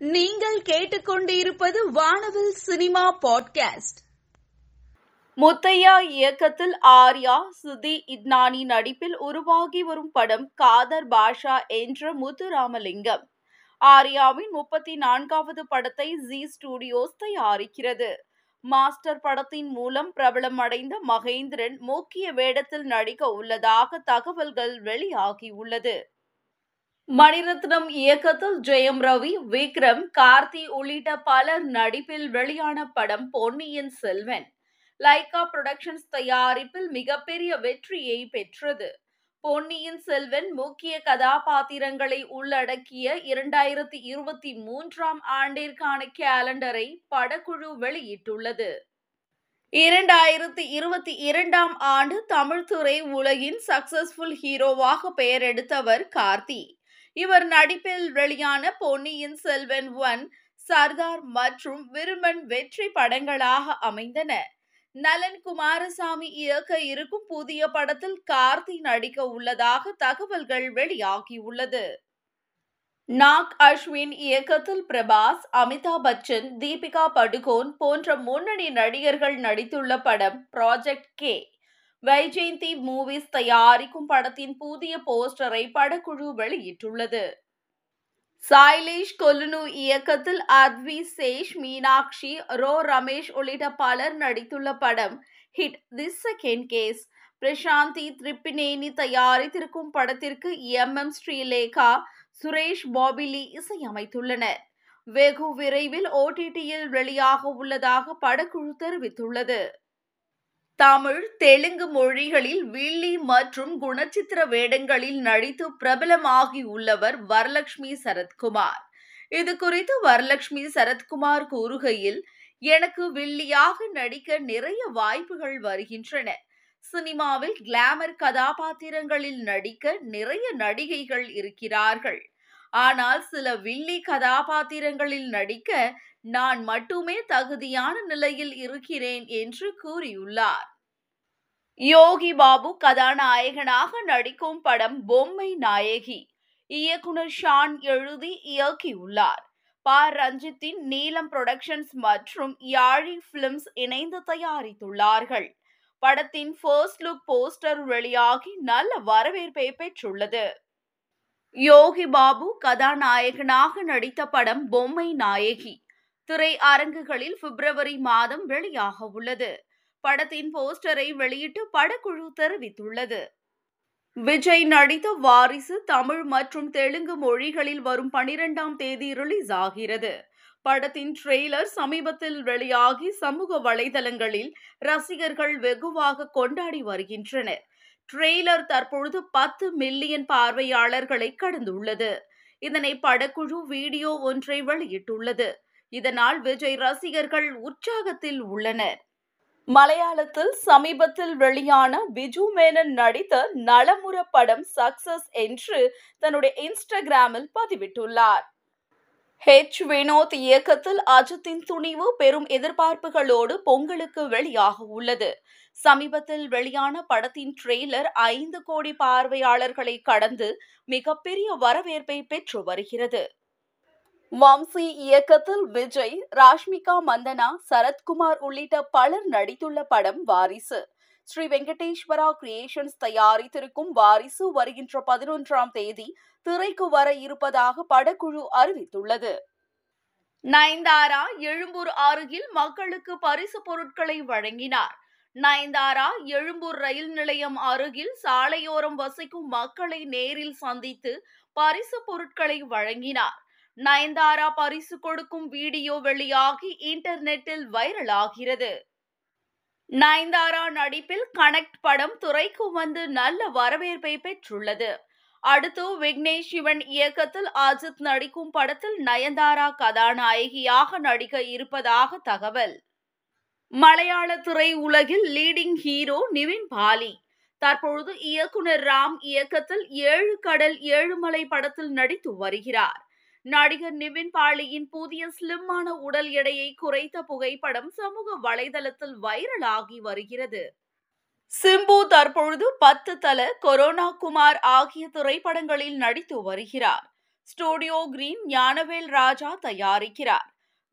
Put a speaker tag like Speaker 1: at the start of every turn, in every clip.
Speaker 1: நீங்கள் கேட்டுக்கொண்டிருப்பது வானவில் சினிமா பாட்காஸ்ட்.
Speaker 2: முத்தையா இயக்கத்தில் ஆர்யா சுதி இத்னானி நடிப்பில் உருவாகி வரும் படம் காதர் பாஷா என்ற முத்துராமலிங்கம். ஆர்யாவின் முப்பத்தி நான்காவது படத்தை ஜி ஸ்டுடியோஸ் தயாரிக்கிறது. மாஸ்டர் படத்தின் மூலம் பிரபலம் அடைந்த மகேந்திரன் முக்கிய வேடத்தில் நடிக்க உள்ளதாக தகவல்கள் வெளியாகியுள்ளது மணிரத்னம் இயக்கத்தில் ஜெயம் ரவி விக்ரம் கார்த்தி உள்ளிட்ட பலர் நடிப்பில் வெளியான படம் பொன்னியின் செல்வன். லைகா புரொடக்ஷன்ஸ் தயாரிப்பில் மிகப்பெரிய வெற்றியை பெற்றது. பொன்னியின் செல்வன் முக்கிய கதாபாத்திரங்களை உள்ளடக்கிய இரண்டாயிரத்தி இருபத்தி மூன்றாம் ஆண்டிற்கான கேலண்டரை படக்குழு வெளியிட்டுள்ளது. இரண்டாயிரத்தி இருபத்தி இரண்டாம் ஆண்டு தமிழ்துறை உலகின் சக்சஸ்ஃபுல் ஹீரோவாக பெயர் எடுத்தவர் கார்த்தி. இவர் நடிப்பில் வெளியான பொன்னியின் செல்வன் ஒன் சர்தார் மற்றும் விருமன் வெற்றி படங்களாக அமைந்தன. நலன் குமாரசாமி இயக்க இருக்கும் புதிய படத்தில் கார்த்தி நடிக்க உள்ளதாக தகவல்கள் வெளியாகியுள்ளது. நாக் அஸ்வின் இயக்கத்தில் பிரபாஸ் அமிதாப் பச்சன் தீபிகா படுகோன் போன்ற முன்னணி நடிகர்கள் நடித்துள்ள படம் ப்ராஜெக்ட் கே வைஜெயந்தி மூவிஸ் தயாரிக்கும் படத்தின் புதிய போஸ்டரை படக்குழு வெளியிட்டுள்ளது. சாய்லேஷ் கொல்லுனு இயக்கத்தில் அத்வி சேஷ் மீனாட்சி ரோ ரமேஷ் உள்ளிட்ட பலர் நடித்துள்ள படம் HIT the second case Prashanti Tipirneni தயாரித்திருக்கும் படத்திற்கு எம் எம் ஸ்ரீலேகா சுரேஷ் பாபிலி இசையமைத்துள்ளனர். வெகு விரைவில் ஓடிடியில் வெளியாக உள்ளதாக படக்குழு தெரிவித்துள்ளது. தமிழ் தெலுங்கு மொழிகளில் வில்லி மற்றும் குணச்சித்திர வேடங்களில் நடித்து பிரபலமாகி உள்ளவர் வரலட்சுமி சரத்குமார். இது குறித்து வரலட்சுமி சரத்குமார் கூறுகையில் எனக்கு வில்லியாக நடிக்க நிறைய வாய்ப்புகள் வருகின்றன. சினிமாவில் கிளாமர் கதாபாத்திரங்களில் நடிக்க நிறைய நடிகைகள் இருக்கிறார்கள். ஆனால் சில வில்லி கதாபாத்திரங்களில் நடிக்க நான் மட்டுமே தகுதியான நிலையில் இருக்கிறேன் என்று கூறியுள்ளார். யோகி பாபு கதாநாயகனாக நடிக்கும் படம் பொம்மை நாயகி இயக்குனர் ஷான் எழுதி இயக்கியுள்ளார். ப. ரஞ்சித்தின் நீலம் புரொடக்ஷன்ஸ் மற்றும் யாழி பிலிம்ஸ் இணைந்து தயாரித்துள்ளார்கள். படத்தின் ஃபர்ஸ்ட் லுக் போஸ்டர் வெளியாகி நல்ல வரவேற்பை பெற்றுள்ளது. யோகி பாபு கதாநாயகனாக நடித்த படம் பொம்மை நாயகி. திரை அரங்குகளில் பிப்ரவரி மாதம் வெளியாக உள்ளது. படத்தின் போஸ்டரை வெளியிட்டு படக்குழு தெரிவித்துள்ளது. விஜய் நடித்த வாரிசு தமிழ் மற்றும் தெலுங்கு மொழிகளில் வரும் பனிரெண்டாம் தேதி ரிலீஸ் ஆகிறது. படத்தின் ட்ரெய்லர் சமீபத்தில் வெளியாகி சமூக வலைதளங்களில் ரசிகர்கள் வெகுவாக கொண்டாடி வருகின்றனர். ட்ரெய்லர் தற்பொழுது பத்து மில்லியன் பார்வையாளர்களை கடந்துள்ளது. இதனை படக்குழு வீடியோ ஒன்றை வெளியிட்டுள்ளது. இதனால் விஜய் ரசிகர்கள் உற்சாகத்தில் உள்ளனர். மலையாளத்தில் சமீபத்தில் வெளியான பிஜு மேனன் நடித்த நலமுற படம் சக்சஸ் என்று தன்னுடைய இன்ஸ்டாகிராமில் பதிவிட்டுள்ளார். ஹெச் வினோத் இயக்கத்தில் அஜித்தின் துணிவு பெரும் எதிர்பார்ப்புகளோடு பொங்கலுக்கு வெளியாக உள்ளது. சமீபத்தில் வெளியான படத்தின் ட்ரெய்லர் ஐந்து கோடி பார்வையாளர்களை கடந்து மிகப்பெரிய வரவேற்பை பெற்று வருகிறது. வம்சி இயக்கத்தில் விஜய் ராஷ்மிகா மந்தனா சரத்குமார் உள்ளிட்ட பலர் நடித்துள்ள படம் வாரிசு. ஸ்ரீ வெங்கடேஸ்வரா கிரியேஷன்ஸ் தயாரித்திருக்கும் வாரிசு வருகின்ற பதினொன்றாம் தேதி திரைக்கு வர இருப்பதாக படக்குழு அறிவித்துள்ளது. நயன்தாரா எழும்பூர் அருகில் மக்களுக்கு பரிசு பொருட்களை வழங்கினார். நயன்தாரா எழும்பூர் ரயில் நிலையம் அருகில் சாலையோரம் வசிக்கும் மக்களை நேரில் சந்தித்து பரிசு பொருட்களை வழங்கினார். நயன்தாரா பரிசு கொடுக்கும் வீடியோ வெளியாகி இன்டர்நெட்டில் வைரலாகிறது. நயன்தாரா நடிப்பில் கனெக்ட் படம் துறைக்கு வந்து நல்ல வரவேற்பை பெற்றுள்ளது. அடுத்து விக்னேஷ் சிவன் இயக்கத்தில் அஜித் நடிக்கும் படத்தில் நயன்தாரா கதாநாயகியாக நடிக்க இருப்பதாக தகவல். மலையாள துறை உலகில் லீடிங் ஹீரோ நிவின் பாலி. தற்பொழுது இயக்குனர் ராம் இயக்கத்தில் ஏழு கடல் ஏழுமலை படத்தில் நடித்து வருகிறார். நடிகர் நிவின் பாலியின் புதிய ஸ்லிம்மான உடல் எடையை குறைத்த புகைப்படம் சமூக வலைதளத்தில் வைரலாகி வருகிறது. சிம்பு தற்பொழுது பத்து தல கொரோனா குமார் ஆகிய திரைப்படங்களில் நடித்து வருகிறார். ஸ்டூடியோ கிரீன் ஞானவேல் ராஜா தயாரிக்கிறார்.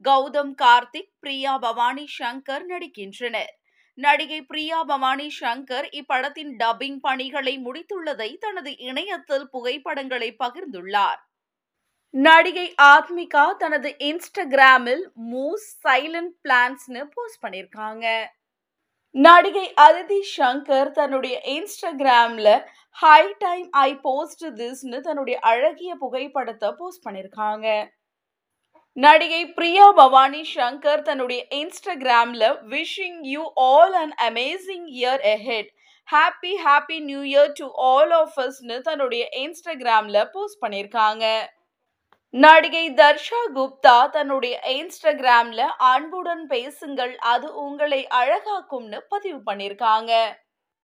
Speaker 2: கௌதம் கார்த்திக் பிரியா பவானி சங்கர் நடிக்கின்றனர். நடிகை பிரியா பவானி சங்கர் இப்படத்தின் டப்பிங் பணிகளை முடித்துள்ளதை தனது இணையத்தில் புகைப்படங்களை பகிர்ந்துள்ளார். நடிகை ஆத்மிகா தனது இன்ஸ்டாகிராமில் மூஸ் சைலண்ட் பிளான்ஸ்னு போஸ்ட் பண்ணியிருக்காங்க. நடிகை அதிதி சங்கர் தன்னுடைய இன்ஸ்டாகிராமில் ஹை டைம் ஐ போஸ்ட் திஸ்னு தன்னுடைய அழகிய புகைப்படத்தை போஸ்ட் பண்ணியிருக்காங்க. நடிகை பிரியா பவானி சங்கர் தன்னுடைய இன்ஸ்டாகிராமில் wishing you all an amazing year ahead happy happy new year to all of அஸ்னு தன்னுடைய இன்ஸ்டாகிராமில் போஸ்ட் பண்ணியிருக்காங்க. நடிகை தர்ஷா குப்தா தன்னுடைய இன்ஸ்டாகிராம்ல அன்புடன் பேசுங்கள் அது உங்களை அழகாக்கும்னு பதிவு பண்ணியிருக்காங்க.